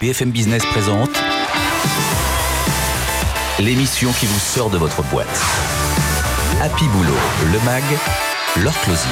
BFM Business présente l'émission qui vous sort de votre boîte. Happy Boulot, le MAG, leur closier.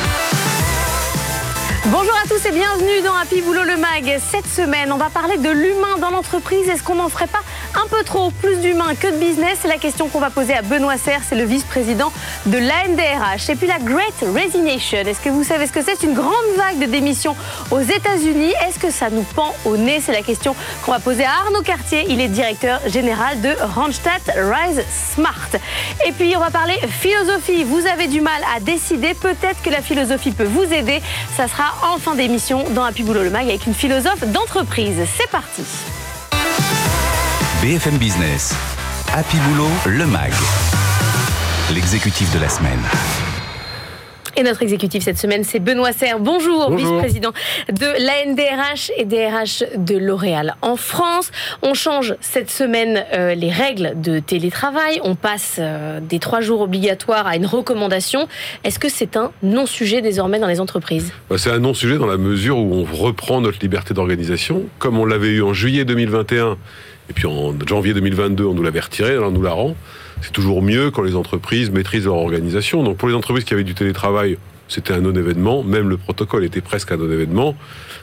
Bonjour tous et bienvenue dans Happy Boulot le Mag. Cette semaine, on va parler de l'humain dans l'entreprise. Est-ce qu'on n'en ferait pas un peu trop plus d'humain que de business? C'est la question qu'on va poser à Benoît Serre, c'est le vice-président de l'ANDRH. Et puis la Great Resignation. Est-ce que vous savez ce que c'est? C'est une grande vague de démissions aux États-Unis. Est-ce que ça nous pend au nez? C'est la question qu'on va poser à Arnaud Cartier. Il est directeur général de Randstad Rise Smart. Et puis on va parler philosophie. Vous avez du mal à décider. Peut-être que la philosophie peut vous aider. Ça sera en fin d'émission dans Happy Boulot le Mag avec une philosophe d'entreprise. C'est parti. BFM Business, Happy Boulot, le MAG, l'exécutif de la semaine. Et notre exécutif cette semaine, c'est Benoît Serre. Bonjour, Bonjour. vice-président de l'ANDRH et DRH de L'Oréal en France. On change cette semaine euh, les règles de télétravail. On passe euh, des trois jours obligatoires à une recommandation. Est-ce que c'est un non-sujet désormais dans les entreprises? Bah, C'est un non-sujet dans la mesure où on reprend notre liberté d'organisation, comme on l'avait eu en juillet 2021, et puis en janvier 2022, on nous l'avait retiré, alors on nous la rend. C'est toujours mieux quand les entreprises maîtrisent leur organisation. Donc pour les entreprises qui avaient du télétravail, c'était un non-événement, même le protocole était presque un non-événement.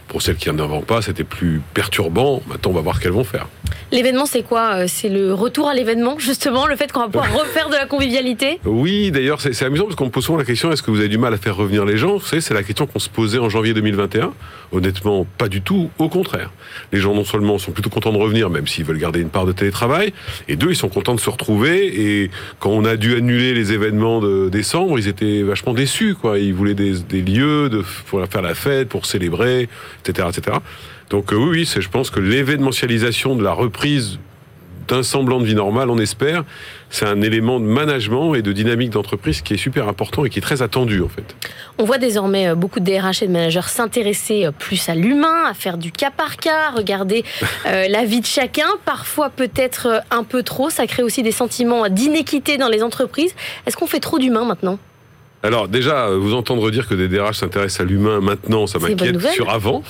Pour celles qui n'en avaient pas, c'était plus perturbant. Maintenant, on va voir ce qu'elles vont faire. L'événement, c'est quoi Euh, C'est le retour à l'événement, justement, le fait qu'on va pouvoir refaire de la convivialité? Oui, d'ailleurs, c'est c'est amusant parce qu'on me pose souvent la question est-ce que vous avez du mal à faire revenir les gens? Vous savez, c'est la question qu'on se posait en janvier 2021. Honnêtement, pas du tout. Au contraire. Les gens, non seulement sont plutôt contents de revenir, même s'ils veulent garder une part de télétravail, et deux, ils sont contents de se retrouver. Et quand on a dû annuler les événements de décembre, ils étaient vachement déçus. Quoi. Ils voulaient des, des lieux de, pour faire la fête, pour célébrer, etc. etc. Donc euh, oui, c'est- je pense que l'événementialisation de la reprise d'un semblant de vie normale, on espère, c'est un élément de management et de dynamique d'entreprise qui est super important et qui est très attendu en fait. On voit désormais euh, beaucoup de DRH et de managers s'intéresser euh, plus à l'humain, à faire du cas par cas, regarder euh, la vie de chacun, parfois peut-être un peu trop. Ça crée aussi des sentiments d'inéquité dans les entreprises. Est-ce qu'on fait trop d'humain maintenant? Alors déjà, euh, vous entendre dire que des DRH s'intéressent à l'humain maintenant, ça m'inquiète sur avant.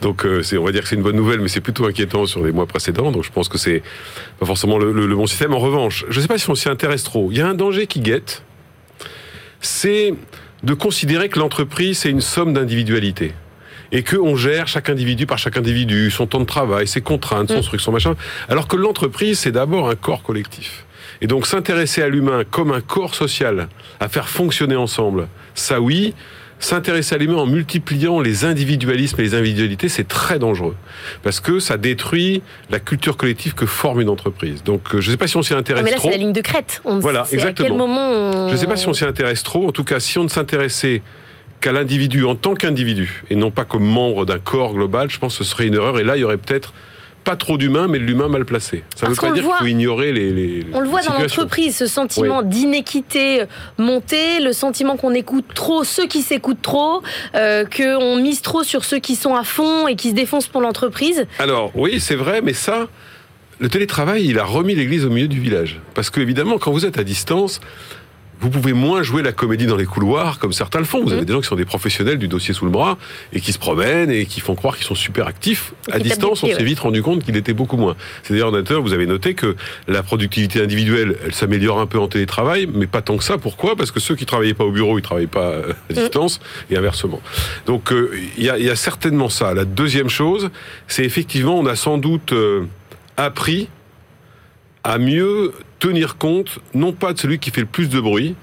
Donc euh, c'est, on va dire que c'est une bonne nouvelle, mais c'est plutôt inquiétant sur les mois précédents. Donc je pense que c'est pas forcément le, le- le bon système. En revanche, je ne sais pas si on s'y intéresse trop. Il y a un danger qui guette, c'est de considérer que l'entreprise c'est une somme d'individualités. Et qu'on gère chaque individu par chaque individu, son temps de travail, ses contraintes, son Mm. truc, son machin. Alors que l'entreprise, c'est d'abord un corps collectif. Et donc s'intéresser à l'humain comme un corps social, à faire fonctionner ensemble, ça oui. S'intéresser à l'humain en multipliant les individualismes et les individualités, c'est très dangereux. Parce que ça détruit la culture collective que forme une entreprise. Donc euh, je ne sais pas si on s'y Ah, intéresse Mais là, trop. c'est la ligne de crête. On Voilà, sait à quel exactement. moment on... Je ne sais pas si on s'y intéresse trop. En tout cas, si on ne s'intéressait qu'à l'individu en tant qu'individu et non pas comme membre d'un corps global, je pense que ce serait une erreur. Et là, il y aurait peut-être pas trop d'humain, mais de l'humain mal placé. Ça ne veut pas dire qu'il faut ignorer les, les On le voit dans l'entreprise, ce sentiment d'inéquité monter, le sentiment qu'on écoute trop ceux qui s'écoutent trop, euh, qu'on mise trop sur ceux qui sont à fond et qui se défoncent pour l'entreprise. Alors, oui, c'est vrai, mais ça, le télétravail, il a remis l'église au milieu du village. Parce que, évidemment, quand vous êtes à distance, vous pouvez moins jouer la comédie dans les couloirs, comme certains le font. Vous Mhm. avez des gens qui sont des professionnels du dossier sous le bras et qui se promènent et qui font croire qu'ils sont super actifs. Et À distance, on s'est ouais. vite rendu compte qu'il était beaucoup moins. C'est d'ailleurs, Nateur, vous avez noté que la productivité individuelle, elle s'améliore un peu en télétravail, mais pas tant que ça. Pourquoi? Parce que ceux qui travaillaient pas au bureau, ils travaillaient pas euh, à distance et inversement. Donc, euh, il y, a, il y a certainement ça. La deuxième chose, c'est effectivement, on a sans doute euh, appris à mieux tenir compte, non pas de celui qui fait le plus de bruit,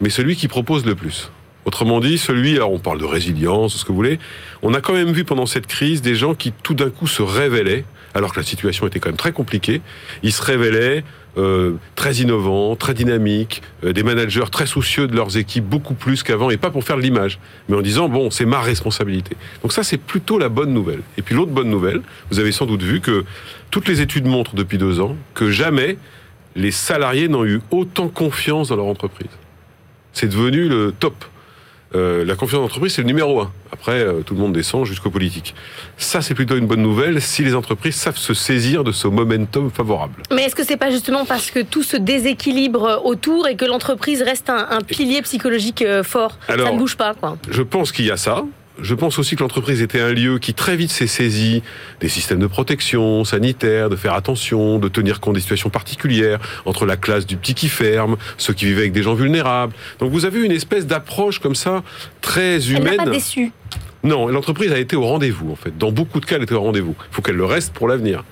mais celui qui propose le plus. Autrement dit, celui, alors on parle de résilience, ce que vous voulez, on a quand même vu pendant cette crise des gens qui tout d'un coup se révélaient, alors que la situation était quand même très compliquée, ils se révélaient euh, très innovants, très dynamiques, euh, des managers très soucieux de leurs équipes beaucoup plus qu'avant, et pas pour faire de l'image, mais en disant, bon, c'est ma responsabilité. Donc ça, c'est plutôt la bonne nouvelle. Et puis l'autre bonne nouvelle, vous avez sans doute vu que toutes les études montrent depuis deux ans que jamais les salariés n'ont eu autant confiance dans leur entreprise. C'est devenu le top. Euh, la confiance d'entreprise, c'est le numéro un. Après, euh, tout le monde descend jusqu'aux politiques. Ça, c'est plutôt une bonne nouvelle si les entreprises savent se saisir de ce momentum favorable. Mais est-ce que c'est pas justement parce que tout se déséquilibre autour et que l'entreprise reste un, un pilier psychologique euh, fort? Ça ne bouge pas, quoi. Je pense qu'il y a ça. Je pense aussi que l'entreprise était un lieu qui très vite s'est saisi des systèmes de protection sanitaire, de faire attention, de tenir compte des situations particulières entre la classe du petit qui ferme, ceux qui vivaient avec des gens vulnérables. Donc vous avez une espèce d'approche comme ça très humaine. Elle pas déçu. Non, l'entreprise a été au rendez-vous en fait. Dans beaucoup de cas, elle était au rendez-vous. Il faut qu'elle le reste pour l'avenir.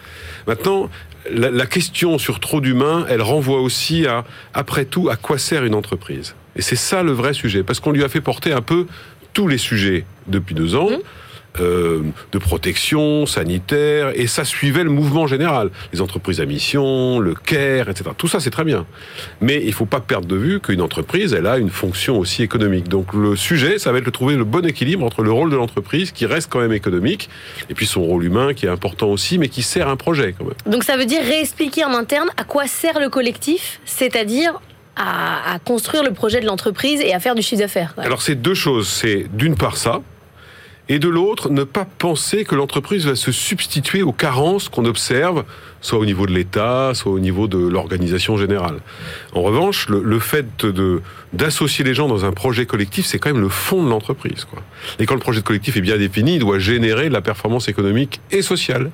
Maintenant, la, la question sur trop d'humains, elle renvoie aussi à, après tout, à quoi sert une entreprise? Et c'est ça le vrai sujet, parce qu'on lui a fait porter un peu tous les sujets depuis deux ans. Mmh. Euh, de protection sanitaire, et ça suivait le mouvement général. Les entreprises à mission, le CARE, etc. Tout ça, c'est très bien. Mais il ne faut pas perdre de vue qu'une entreprise, elle a une fonction aussi économique. Donc le sujet, ça va être de trouver le bon équilibre entre le rôle de l'entreprise, qui reste quand même économique, et puis son rôle humain, qui est important aussi, mais qui sert un projet quand même. Donc ça veut dire réexpliquer en interne à quoi sert le collectif, c'est-à-dire à, construire le projet de l'entreprise et à faire du chiffre d'affaires. Alors c'est deux choses. C'est d'une part ça, et de l'autre, ne pas penser que l'entreprise va se substituer aux carences qu'on observe, soit au niveau de l'État, soit au niveau de l'organisation générale. En revanche, le, fait de d'associer les gens dans un projet collectif, c'est quand même le fond de l'entreprise. Et quand le projet collectif est bien défini, il doit générer la performance économique et sociale,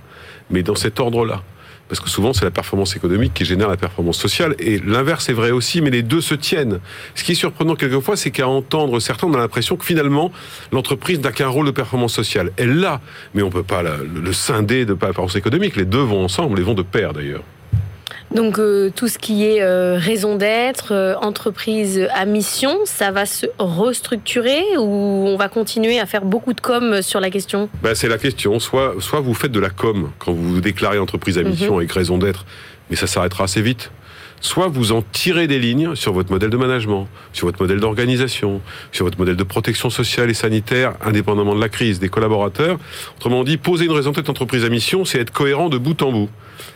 mais dans cet ordre-là parce que souvent c'est la performance économique qui génère la performance sociale, et l'inverse est vrai aussi, mais les deux se tiennent. Ce qui est surprenant quelquefois, c'est qu'à entendre certains, on a l'impression que finalement, l'entreprise n'a qu'un rôle de performance sociale. Elle l'a, mais on ne peut pas le scinder de performance économique, les deux vont ensemble, les vont de pair d'ailleurs. Donc euh, tout ce qui est euh, raison d'être, euh, entreprise à mission, ça va se restructurer ou on va continuer à faire beaucoup de com sur la question? Ben, C'est la question. Soit, soit vous faites de la com quand vous vous déclarez entreprise à mission mhm. avec raison d'être, mais ça s'arrêtera assez vite soit vous en tirez des lignes sur votre modèle de management, sur votre modèle d'organisation, sur votre modèle de protection sociale et sanitaire, indépendamment de la crise, des collaborateurs. Autrement dit, poser une raison d'être entreprise à mission, c'est être cohérent de bout en bout.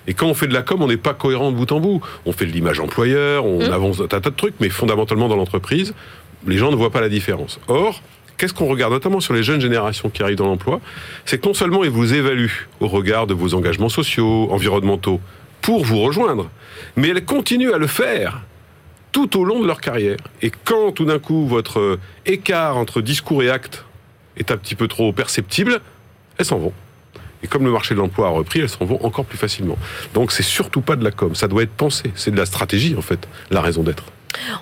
Et quand on fait de la com, on n'est pas cohérent de bout en bout. On fait de l'image employeur, on mmh. avance un tas de trucs, mais fondamentalement dans l'entreprise, les gens ne voient pas la différence. Or, qu'est-ce qu'on regarde, notamment sur les jeunes générations qui arrivent dans l'emploi? C'est que non seulement ils vous évaluent au regard de vos engagements sociaux, environnementaux, pour vous rejoindre. Mais elles continuent à le faire tout au long de leur carrière. Et quand tout d'un coup votre écart entre discours et acte est un petit peu trop perceptible, elles s'en vont. Et comme le marché de l'emploi a repris, elles s'en vont encore plus facilement. Donc c'est surtout pas de la com, ça doit être pensé. C'est de la stratégie en fait, la raison d'être.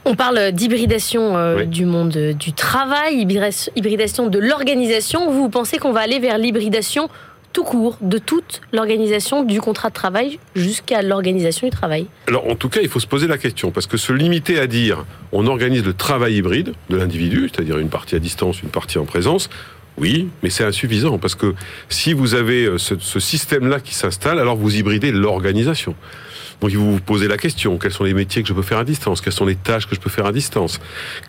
On parle d'hybridation euh, du monde du travail, hybridation de l'organisation. Vous pensez qu'on va aller vers l'hybridation tout court de toute l'organisation du contrat de travail jusqu'à l'organisation du travail Alors en tout cas, il faut se poser la question, parce que se limiter à dire on organise le travail hybride de l'individu, c'est-à-dire une partie à distance, une partie en présence, oui, mais c'est insuffisant, parce que si vous avez euh, ce, ce système-là qui s'installe, alors vous hybridez l'organisation. Donc il vous posez la question, quels sont les métiers que je peux faire à distance? Quelles sont les tâches que je peux faire à distance?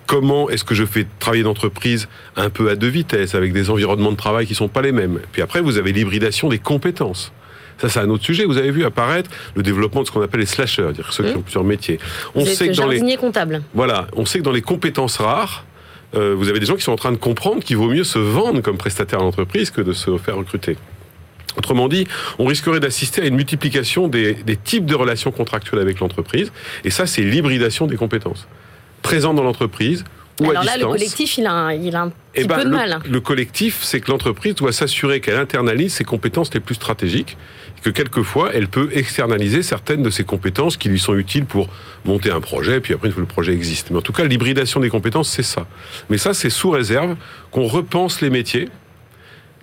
Comment est-ce que je fais travailler d'entreprise un peu à deux vitesses, avec des environnements de travail qui sont pas les mêmes? Puis après, vous avez l'hybridation des compétences. Ça, c'est un autre sujet. Vous avez vu apparaître le développement de ce qu'on appelle les slashers, c'est-à-dire ceux qui mmh. ont plusieurs métiers. On sait que dans les comptable. Voilà, on sait que dans les compétences rares, euh, vous avez des gens qui sont en train de comprendre qu'il vaut mieux se vendre comme prestataire à l'entreprise que de se faire recruter. Autrement dit, on risquerait d'assister à une multiplication des, types de relations contractuelles avec l'entreprise. Et ça, c'est l'hybridation des compétences. Présentes dans l'entreprise ou Alors à là, le collectif, il a un, il a un eh petit ben, peu de mal. Le collectif, c'est que l'entreprise doit s'assurer qu'elle internalise ses compétences les plus stratégiques, que quelquefois, elle peut externaliser certaines de ses compétences qui lui sont utiles pour monter un projet, puis après, le projet existe. Mais en tout cas, l'hybridation des compétences, c'est ça. Mais ça, c'est sous réserve qu'on repense les métiers,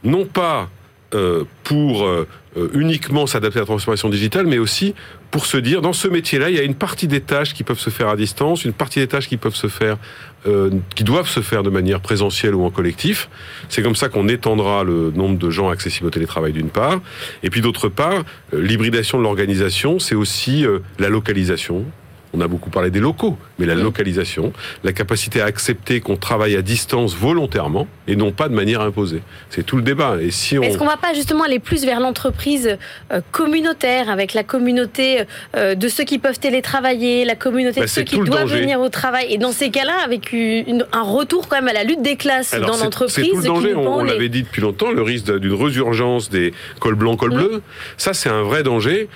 non pas euh, pour euh, uniquement s'adapter à la transformation digitale, mais aussi pour se dire, dans ce métier-là, il y a une partie des tâches qui peuvent se faire à distance, une partie des tâches qui peuvent se faire, euh, qui doivent se faire de manière présentielle ou en collectif. C'est comme ça qu'on étendra le nombre de gens accessibles au télétravail d'une part, et puis d'autre part, l'hybridation de l'organisation, c'est aussi la localisation, on a beaucoup parlé des locaux, mais la localisation, la capacité à accepter qu'on travaille à distance volontairement et non pas de manière imposée. C'est tout le débat. Et si on... Est-ce qu'on ne va pas justement aller plus vers l'entreprise euh, communautaire, avec la communauté euh, de ceux qui peuvent télétravailler, la communauté bah, de ceux qui doivent venir au travail? Et dans ces cas-là, avec un retour quand même à la lutte des classes dans l'entreprise. C'est tout le danger. On, l'avait dit depuis longtemps, le risque d'une résurgence des cols blancs, cols bleus. Ça, c'est un vrai danger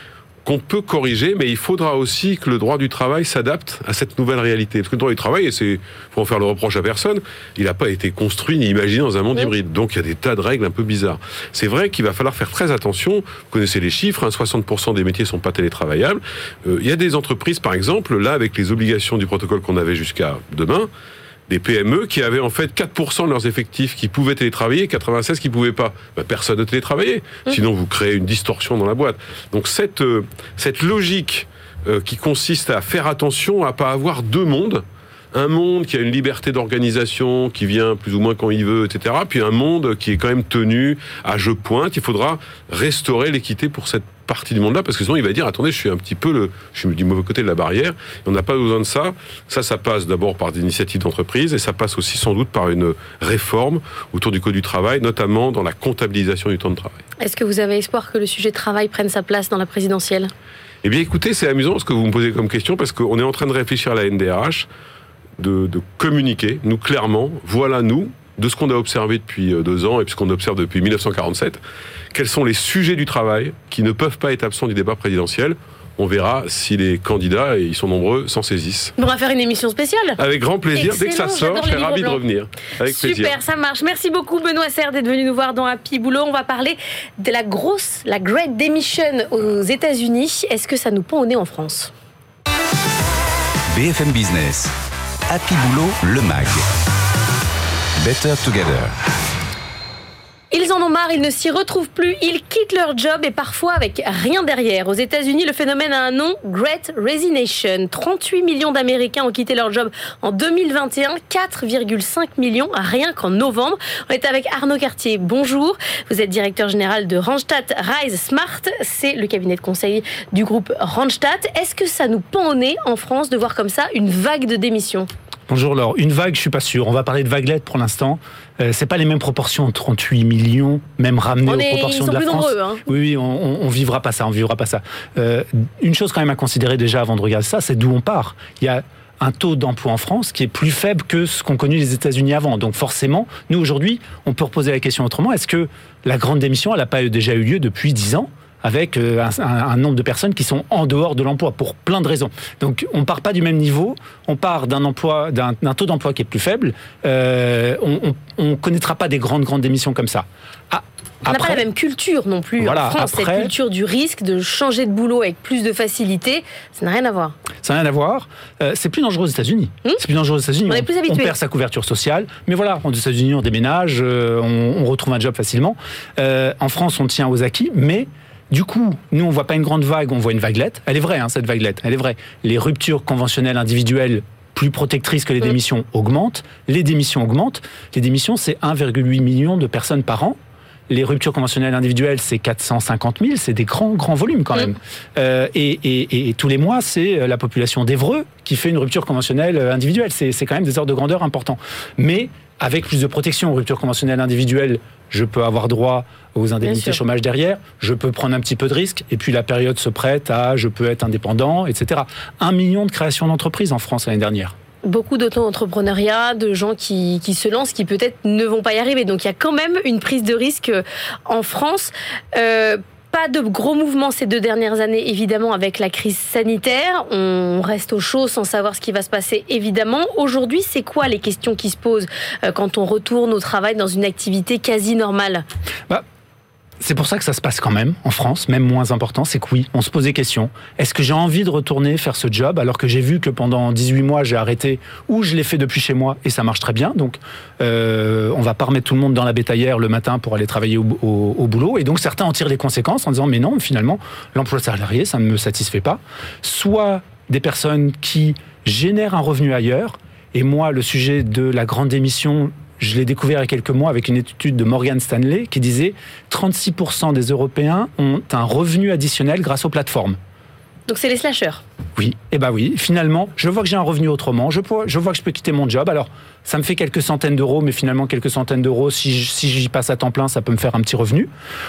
qu'on peut corriger, mais il faudra aussi que le droit du travail s'adapte à cette nouvelle réalité. Parce que le droit du travail, et c'est pour en faire le reproche à personne, il n'a pas été construit ni imaginé dans un monde hybride. Donc il y a des tas de règles un peu bizarres. C'est vrai qu'il va falloir faire très attention. Vous connaissez les chiffres, hein, 60% des métiers sont pas télétravaillables. Euh, il y a des entreprises, par exemple, là avec les obligations du protocole qu'on avait jusqu'à demain, des PME qui avaient en fait 4% de leurs effectifs qui pouvaient télétravailler, 96 qui pouvaient pas. Ben, personne ne télétravaillait. Mmh. Sinon, vous créez une distorsion dans la boîte. Donc cette euh, cette logique euh, qui consiste à faire attention à pas avoir deux mondes. Un monde qui a une liberté d'organisation, qui vient plus ou moins quand il veut, etc. Puis un monde qui est quand même tenu à je pointe. Il faudra restaurer l'équité pour cette partie du monde-là, parce que sinon il va dire attendez, je suis un petit peu le, je suis du mauvais côté de la barrière. on n'a pas besoin de ça. Ça, ça passe d'abord par des initiatives d'entreprise et ça passe aussi sans doute par une réforme autour du code du travail, notamment dans la comptabilisation du temps de travail. Est-ce que vous avez espoir que le sujet travail prenne sa place dans la présidentielle? Eh bien, écoutez, c'est amusant ce que vous me posez comme question parce qu'on est en train de réfléchir à la NDRH. De, de communiquer, nous clairement, voilà nous, de ce qu'on a observé depuis euh, deux ans et ce qu'on observe depuis 1947, quels sont les sujets du travail qui ne peuvent pas être absents du débat présidentiel? On verra si les candidats, et ils sont nombreux, s'en saisissent. On va faire une émission spéciale. Avec grand plaisir. Dès que ça sort, je serai ravi de revenir. Avec Super, ça marche. Merci beaucoup, Benoît Serre, d'être venu nous voir dans Happy Boulot. On va parler de la grosse, la Great Demission aux États-Unis. Est-ce que ça nous pend au nez en France? BFM Business. Happy Boulot, le MAG. Better Together. Ils en ont marre, ils ne s'y retrouvent plus, ils quittent leur job et parfois avec rien derrière. Aux États-Unis, le phénomène a un nom, Great Resignation. 38 millions d'Américains ont quitté leur job en 2021, 4,5 millions rien qu'en novembre. On est avec Arnaud Cartier. Bonjour, vous êtes directeur général de Randstad Rise Smart, c'est le cabinet de conseil du groupe Randstad. Est-ce que ça nous pend au nez en France de voir comme ça une vague de démissions? Bonjour Laure. Une vague, je suis pas sûr. On va parler de vaguelettes pour l'instant. Euh, c'est pas les mêmes proportions, 38 millions, même ramenés aux proportions de la France. Nombreux, hein. Oui, oui, on, on, vivra pas ça, on vivra pas ça. Euh, une chose quand même à considérer déjà avant de regarder ça, c'est d'où on part. Il y a un taux d'emploi en France qui est plus faible que ce qu'ont connu les États-Unis avant. Donc forcément, nous aujourd'hui, on peut reposer la question autrement. Est-ce que la grande démission, elle n'a pas déjà eu lieu depuis 10 ans? Avec euh, un, nombre de personnes qui sont en dehors de l'emploi pour plein de raisons. Donc on part pas du même niveau, on part d'un emploi, d'un taux d'emploi qui est plus faible. Euh, on, ne connaîtra pas des grandes grandes démissions comme ça. Ah, on n'a pas la même culture non plus en France, cette culture du risque de changer de boulot avec plus de facilité, ça n'a rien à voir. Ça n'a rien à voir. Euh, c'est plus dangereux aux États-Unis. Hmm c'est plus dangereux aux États-Unis. On, est plus on, perd sa couverture sociale, mais voilà, aux États-Unis on déménage, on, on, retrouve un job facilement. en France on tient aux acquis, mais du coup, nous, on voit pas une grande vague, on voit une vaguelette. Elle est vraie, hein, cette vaguelette. Elle est vraie. Les ruptures conventionnelles individuelles plus protectrices que les démissions augmentent. Les démissions augmentent. Les démissions, c'est 1,8 million de personnes par an. Les ruptures conventionnelles individuelles, c'est 450 000, c'est des grands, grands volumes quand même. Euh, et, tous les mois, c'est euh, la population d'Evreux qui fait une rupture conventionnelle euh, individuelle. C'est quand même des ordres de grandeur importants. Mais avec plus de protection aux ruptures conventionnelles individuelles, je peux avoir droit aux indemnités chômage derrière, je peux prendre un petit peu de risque, et puis la période se prête à je peux être indépendant, etc. Un million de créations d'entreprises en France l'année dernière beaucoup d'auto-entrepreneuriat, de gens qui, qui, se lancent, qui peut-être ne vont pas y arriver. Donc il y a quand même une prise de risque en France. Euh, pas de gros mouvements ces deux dernières années, évidemment, avec la crise sanitaire. On reste au chaud sans savoir ce qui va se passer, évidemment. Aujourd'hui, c'est quoi les questions qui se posent euh, quand on retourne au travail dans une activité quasi normale? Bah, c'est pour ça que ça se passe quand même en France, même moins important, c'est que oui, on se pose des questions. Est-ce que j'ai envie de retourner faire ce job alors que j'ai vu que pendant 18 mois j'ai arrêté ou je l'ai fait depuis chez moi et ça marche très bien. Donc euh, on va pas remettre tout le monde dans la bétaillère le matin pour aller travailler au, au, boulot. Et donc certains en tirent les conséquences en disant mais non, finalement l'emploi salarié ça ne me satisfait pas. Soit des personnes qui génèrent un revenu ailleurs. Et moi, le sujet de la grande démission, je l'ai découvert il y a quelques mois avec une étude de Morgan Stanley qui disait 36% des Européens ont un revenu additionnel grâce aux plateformes. Donc c'est les slashers. Oui, eh ben oui. Finalement, je vois que j'ai un revenu autrement. Je, vois, je vois que je peux quitter mon job. Alors, ça me fait quelques centaines d'euros, mais finalement, quelques centaines d'euros, si, si j'y passe à temps plein, ça peut me faire un petit revenu.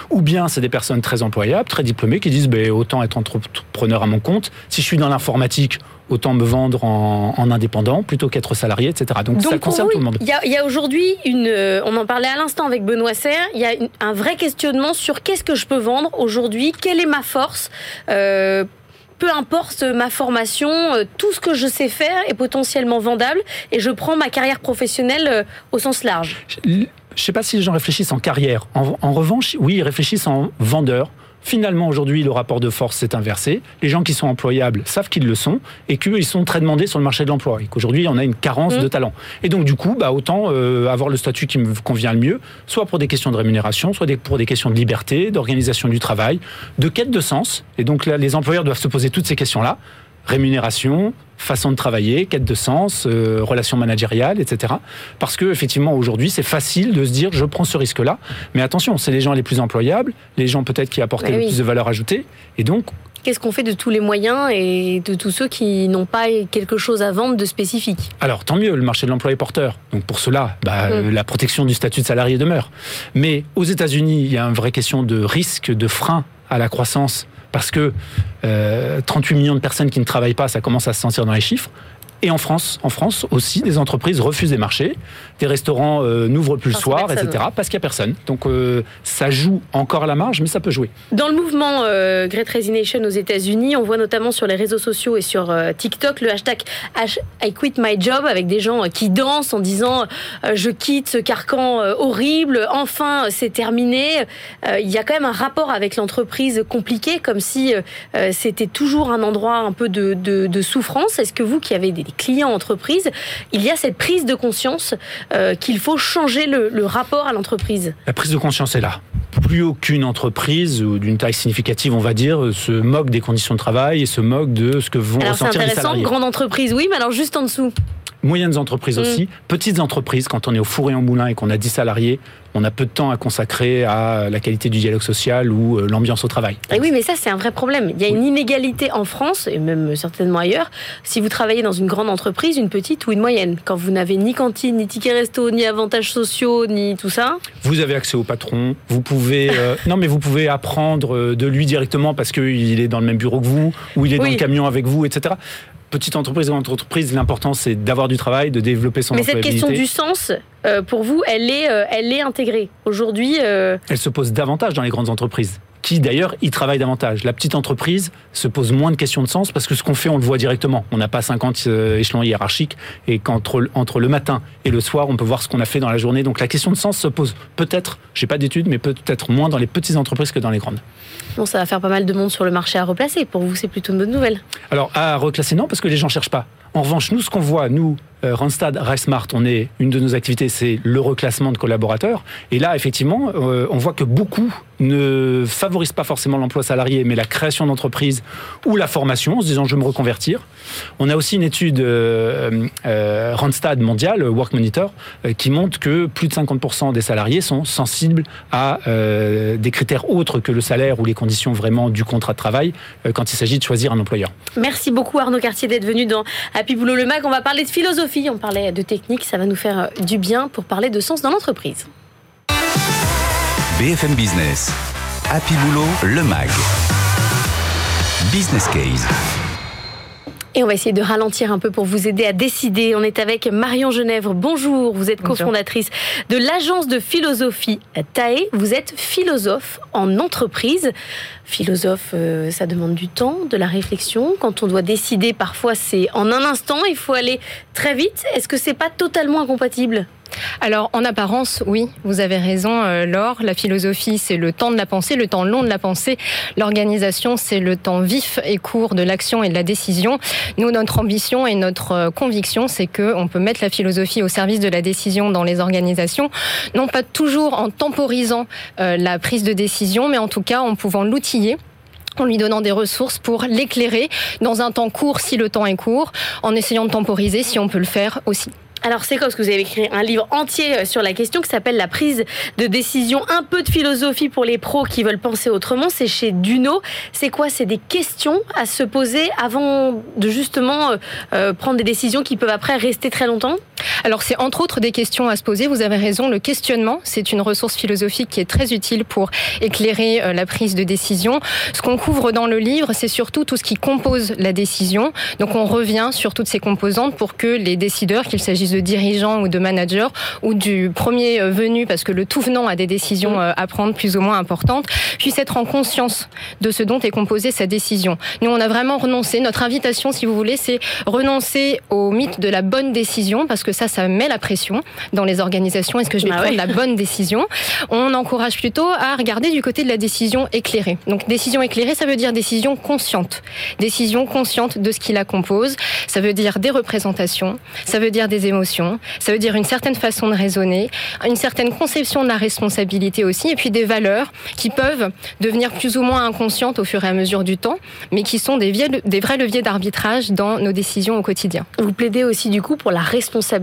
Ou bien, c'est des personnes très employables, très diplômées, qui disent ben, autant être entrepreneur à mon compte. Si je suis dans l'informatique, autant me vendre en, indépendant plutôt qu'être salarié, etc. Donc, ça concerne tout le monde. Il y a, aujourd'hui une, euh, on en parlait à l'instant avec Benoît Serre, il y a un vrai questionnement sur qu'est-ce que je peux vendre aujourd'hui, quelle est ma force. Euh, peu importe ma formation, euh, tout ce que je sais faire est potentiellement vendable et je prends ma carrière professionnelle euh, au sens large. Je ne sais pas si les gens réfléchissent en carrière. en revanche, oui, ils réfléchissent en vendeur, Finalement, aujourd'hui, le rapport de force s'est inversé. Les gens qui sont employables savent qu'ils le sont et qu'ils sont très demandés sur le marché de l'emploi. Et qu'aujourd'hui, on a une carence mmh. de talent. Et donc, du coup, bah, autant euh, avoir le statut qui me convient le mieux, soit pour des questions de rémunération, soit pour des questions de liberté, d'organisation du travail, de quête de sens. Et donc, là, les employeurs doivent se poser toutes ces questions-là rémunération, façon de travailler, quête de sens, euh, relations managériales, etc. Parce que effectivement aujourd'hui c'est facile de se dire je prends ce risque-là, mais attention, c'est les gens les plus employables, les gens peut-être qui apportent le plus de valeur ajoutée, et donc Qu'est-ce qu'on fait de tous les moyens et de tous ceux qui n'ont pas quelque chose à vendre de spécifique? Alors tant mieux, le marché de l'emploi est porteur. Donc pour cela, bah, mm. la protection du statut de salarié demeure. Mais aux États-Unis, il y a une vraie question de risque, de frein à la croissance parce que 38 euh, millions de personnes qui ne travaillent pas, ça commence à se sentir dans les chiffres. Et en France, en France aussi, des entreprises refusent des marchés, des restaurants euh, n'ouvrent plus le soir, etc. Parce qu'il n'y a personne. Donc euh, ça joue encore à la marge, mais ça peut jouer. Dans le mouvement euh, Great Resignation aux États-Unis, on voit notamment sur les réseaux sociaux et sur TikTok le hashtag I quit my job avec des gens qui dansent en disant je quitte ce carcan horrible, enfin c'est terminé. Il y a quand même un rapport avec l'entreprise compliqué, comme si c'était toujours un endroit un peu de, de souffrance. Est-ce que vous qui avez des clients entreprises, il y a cette prise de conscience euh, qu'il faut changer le, rapport à l'entreprise. La prise de conscience est là. Plus aucune entreprise ou d'une taille significative, on va dire, se moque des conditions de travail et se moque de ce que vont ressentir les salariés. C'est intéressant, grande entreprise, oui, mais alors juste en dessous moyennes entreprises mm. aussi, petites entreprises, quand on est au four et en moulin et qu'on a 10 salariés, on a peu de temps à consacrer à la qualité du dialogue social ou euh, l'ambiance au travail. Et oui, mais ça, c'est un vrai problème. Il y a une inégalité en France, et même certainement ailleurs, si vous travaillez dans une grande entreprise, une petite ou une moyenne. Quand vous n'avez ni cantine, ni ticket resto, ni avantages sociaux, ni tout ça. Vous avez accès au patron, vous pouvez... Euh, non, mais vous pouvez apprendre euh, de lui directement parce qu'il est dans le même bureau que vous, ou il est dans le camion avec vous, etc petite entreprise, grande entreprise, l'important c'est d'avoir du travail, de développer son Mais cette question du sens, euh, pour vous, elle est, euh, elle est intégrée. Aujourd'hui. Euh, elle se pose davantage dans les grandes entreprises qui d'ailleurs y travaillent davantage. La petite entreprise se pose moins de questions de sens parce que ce qu'on fait, on le voit directement. On n'a pas 50 échelons hiérarchiques et qu'entre entre le matin et le soir, on peut voir ce qu'on a fait dans la journée. Donc la question de sens se pose peut-être, j'ai pas d'études, mais peut-être moins dans les petites entreprises que dans les grandes. Bon, ça va faire pas mal de monde sur le marché à replacer. Pour vous, c'est plutôt une bonne nouvelle. Alors à reclasser, non, parce que les gens cherchent pas. En revanche, nous, ce qu'on voit, nous, euh, Randstad, Smart, on est une de nos activités, c'est le reclassement de collaborateurs. Et là, effectivement, euh, on voit que beaucoup ne favorisent pas forcément l'emploi salarié, mais la création d'entreprises ou la formation, en se disant je vais me reconvertir. On a aussi une étude euh, Randstad mondiale, Work Monitor, qui montre que plus de 50% des salariés sont sensibles à des critères autres que le salaire ou les conditions vraiment du contrat de travail quand il s'agit de choisir un employeur. Merci beaucoup Arnaud Cartier d'être venu dans Happy Boulot le Mag. On va parler de philosophie, on parlait de technique, ça va nous faire euh, du bien pour parler de sens dans l'entreprise. BFM Business, Happy Boulot le Mag. Business Case. Et on va essayer de ralentir un peu pour vous aider à décider. On est avec Marion Genèvre. Bonjour, vous êtes cofondatrice de l'agence de philosophie TAE. Vous êtes philosophe en entreprise. Philosophe, euh, ça demande du temps, de la réflexion. Quand on doit décider, parfois c'est en un instant, il faut aller très vite. Est-ce que c'est pas totalement incompatible? Alors, en apparence, oui, vous avez raison, euh, Laure. La philosophie, c'est le temps de la pensée, le temps long de la pensée. L'organisation, c'est le temps vif et court de l'action et de la décision. Nous, notre ambition et notre euh, conviction, c'est qu'on peut mettre la philosophie au service de la décision dans les organisations, non pas toujours en temporisant euh, la prise de décision, mais en tout cas en pouvant l'outiller en lui donnant des ressources pour l'éclairer dans un temps court si le temps est court, en essayant de temporiser si on peut le faire aussi. Alors c'est quoi Parce que vous avez écrit un livre entier euh, sur la question qui s'appelle La prise de décision, un peu de philosophie pour les pros qui veulent penser autrement. C'est chez Duno. C'est quoi C'est des questions à se poser avant de justement euh, euh, prendre des décisions qui peuvent après rester très longtemps alors c'est entre autres des questions à se poser. Vous avez raison, le questionnement, c'est une ressource philosophique qui est très utile pour éclairer la prise de décision. Ce qu'on couvre dans le livre, c'est surtout tout ce qui compose la décision. Donc on revient sur toutes ces composantes pour que les décideurs, qu'il s'agisse de dirigeants ou de managers ou du premier euh, venu, parce que le tout venant a des décisions euh, à prendre plus ou moins importantes, puisse être en conscience de ce dont est composée sa décision. Nous, on a vraiment renoncé. Notre invitation, si vous voulez, c'est renoncer au mythe de la bonne décision, parce que ça, ça met la pression dans les organisations. Est-ce que je vais ah prendre la bonne décision? On encourage plutôt à regarder du côté de la décision éclairée. Donc, décision éclairée, ça veut dire décision consciente. Décision consciente de ce qui la compose. Ça veut dire des représentations, ça veut dire des émotions, ça veut dire une certaine façon de raisonner, une certaine conception de la responsabilité aussi, et puis des valeurs qui peuvent devenir plus ou moins inconscientes au fur et à mesure du temps, mais qui sont des, des vrais leviers d'arbitrage dans nos décisions au quotidien. Vous plaidez aussi du coup pour la responsabilité.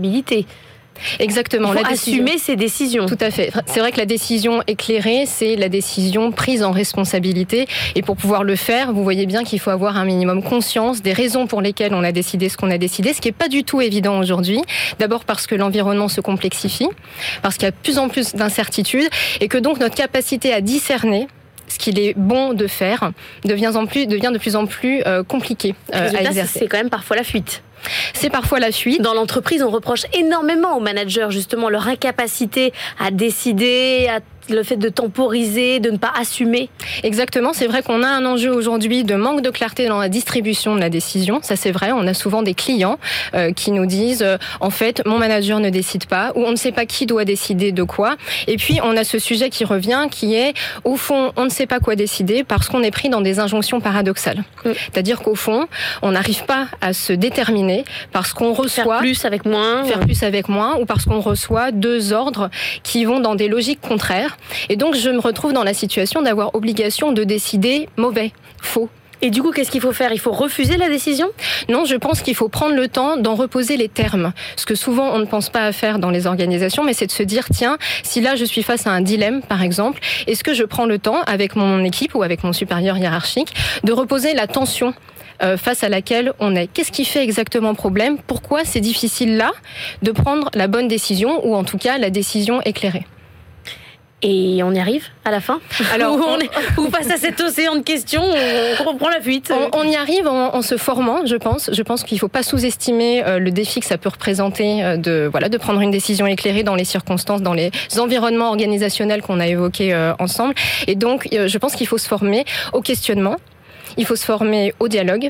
Exactement. Il faut assumer ses décisions. Tout à fait. C'est vrai que la décision éclairée, c'est la décision prise en responsabilité. Et pour pouvoir le faire, vous voyez bien qu'il faut avoir un minimum conscience des raisons pour lesquelles on a décidé ce qu'on a décidé, ce qui n'est pas du tout évident aujourd'hui. D'abord parce que l'environnement se complexifie, parce qu'il y a de plus en plus d'incertitudes, et que donc notre capacité à discerner ce qu'il est bon de faire devient, en plus, devient de plus en plus euh, compliqué euh, à exercer. C'est quand même parfois la fuite. C'est parfois la fuite. Dans l'entreprise, on reproche énormément aux managers justement leur incapacité à décider, à le fait de temporiser, de ne pas assumer. Exactement, c'est vrai qu'on a un enjeu aujourd'hui de manque de clarté dans la distribution de la décision. Ça c'est vrai, on a souvent des clients euh, qui nous disent euh, en fait mon manager ne décide pas ou on ne sait pas qui doit décider de quoi. Et puis on a ce sujet qui revient qui est au fond on ne sait pas quoi décider parce qu'on est pris dans des injonctions paradoxales. Mm. C'est-à-dire qu'au fond on n'arrive pas à se déterminer parce qu'on reçoit faire plus avec moins, faire plus avec moins ou parce qu'on reçoit deux ordres qui vont dans des logiques contraires et donc, je me retrouve dans la situation d'avoir obligation de décider mauvais, faux, et du coup, qu'est-ce qu'il faut faire? Il faut refuser la décision? Non, je pense qu'il faut prendre le temps d'en reposer les termes. Ce que souvent on ne pense pas à faire dans les organisations, mais c'est de se dire, tiens, si là je suis face à un dilemme, par exemple, est-ce que je prends le temps, avec mon équipe ou avec mon supérieur hiérarchique, de reposer la tension euh, face à laquelle on est? Qu'est-ce qui fait exactement problème? Pourquoi c'est difficile là de prendre la bonne décision ou en tout cas la décision éclairée? Et on y arrive à la fin? Alors, on, est, ou face à cet océan de questions, on reprend la fuite? On, y arrive en, se formant, je pense. Je pense qu'il ne faut pas sous-estimer euh, le défi que ça peut représenter euh, de voilà de prendre une décision éclairée dans les circonstances, dans les environnements organisationnels qu'on a évoqués euh, ensemble. Et donc, je pense qu'il faut se former au questionnement. Il faut se former au dialogue,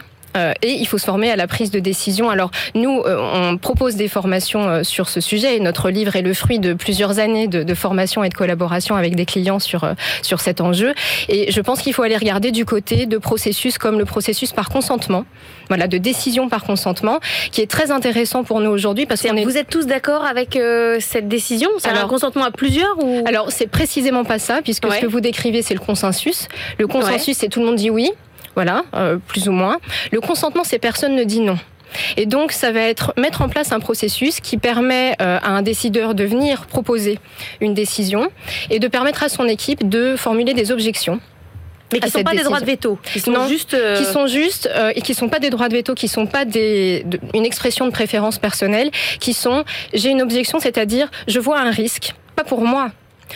et il faut se former à la prise de décision. Alors nous, euh, on propose des formations euh, sur ce sujet et notre livre est le fruit de plusieurs années de, de formation et de collaboration avec des clients sur sur cet enjeu. Et je pense qu'il faut aller regarder du côté de processus comme le processus par consentement, voilà, de décision par consentement, qui est très intéressant pour nous aujourd'hui parce qu'on est. Vous êtes tous d'accord avec cette décision? C'est un consentement à plusieurs ou? Alors c'est précisément pas ça, puisque ce que vous décrivez, c'est le consensus. Le consensus, c'est tout le monde dit oui. Voilà, euh, plus ou moins. Le consentement, c'est personne ne dit non. Et donc, ça va être mettre en place un processus qui permet euh, à un décideur de venir proposer une décision et de permettre à son équipe de formuler des objections. Mais qui ne sont pas des droits de veto, qui sont juste, euh, qui sont juste et qui sont pas des droits de veto, qui sont pas des, une expression de préférence personnelle, qui sont j'ai une objection, c'est-à-dire je vois un risque, pas pour moi,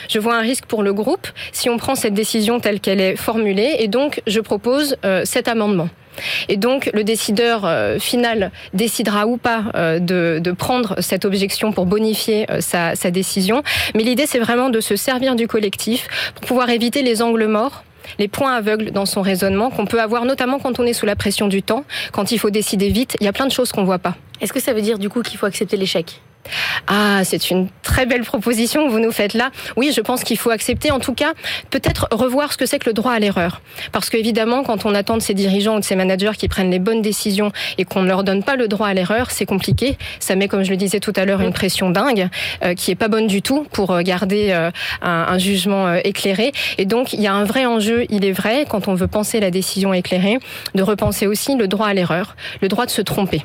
je vois un risque pour le groupe si on prend cette décision telle qu'elle est formulée et donc je propose euh, cet amendement. Et donc le décideur euh, final décidera ou pas euh, de, prendre cette objection pour bonifier sa, sa décision. Mais l'idée c'est vraiment de se servir du collectif pour pouvoir éviter les angles morts les points aveugles dans son raisonnement qu'on peut avoir notamment quand on est sous la pression du temps, quand il faut décider vite, il y a plein de choses qu'on voit pas. Est-ce que ça veut dire du coup qu'il faut accepter l'échec? Ah, c'est une très belle proposition que vous nous faites là. Oui, je pense qu'il faut accepter, en tout cas, peut-être revoir ce que c'est que le droit à l'erreur. Parce qu'évidemment, quand on attend de ces dirigeants ou de ces managers qui prennent les bonnes décisions et qu'on ne leur donne pas le droit à l'erreur, c'est compliqué. Ça met, comme je le disais tout à l'heure, une pression dingue euh, qui est pas bonne du tout pour euh, garder euh, un, jugement éclairé. Et donc, il y a un vrai enjeu, il est vrai, quand on veut penser la décision éclairée, de repenser aussi le droit à l'erreur, le droit de se tromper.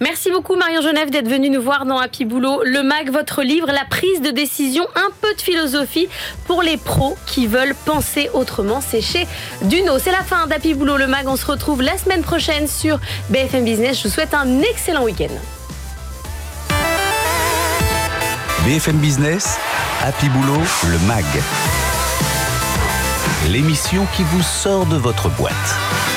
Merci beaucoup Marion Genève d'être venue nous voir dans Happy Boulot. Le MAG, votre livre, la prise de décision, un peu de philosophie pour les pros qui veulent penser autrement. C'est chez Duno. C'est la fin d'Happy Boulot, le MAG. On se retrouve la semaine prochaine sur BFM Business. Je vous souhaite un excellent week-end. BFM Business, Happy Boulot, le MAG. L'émission qui vous sort de votre boîte.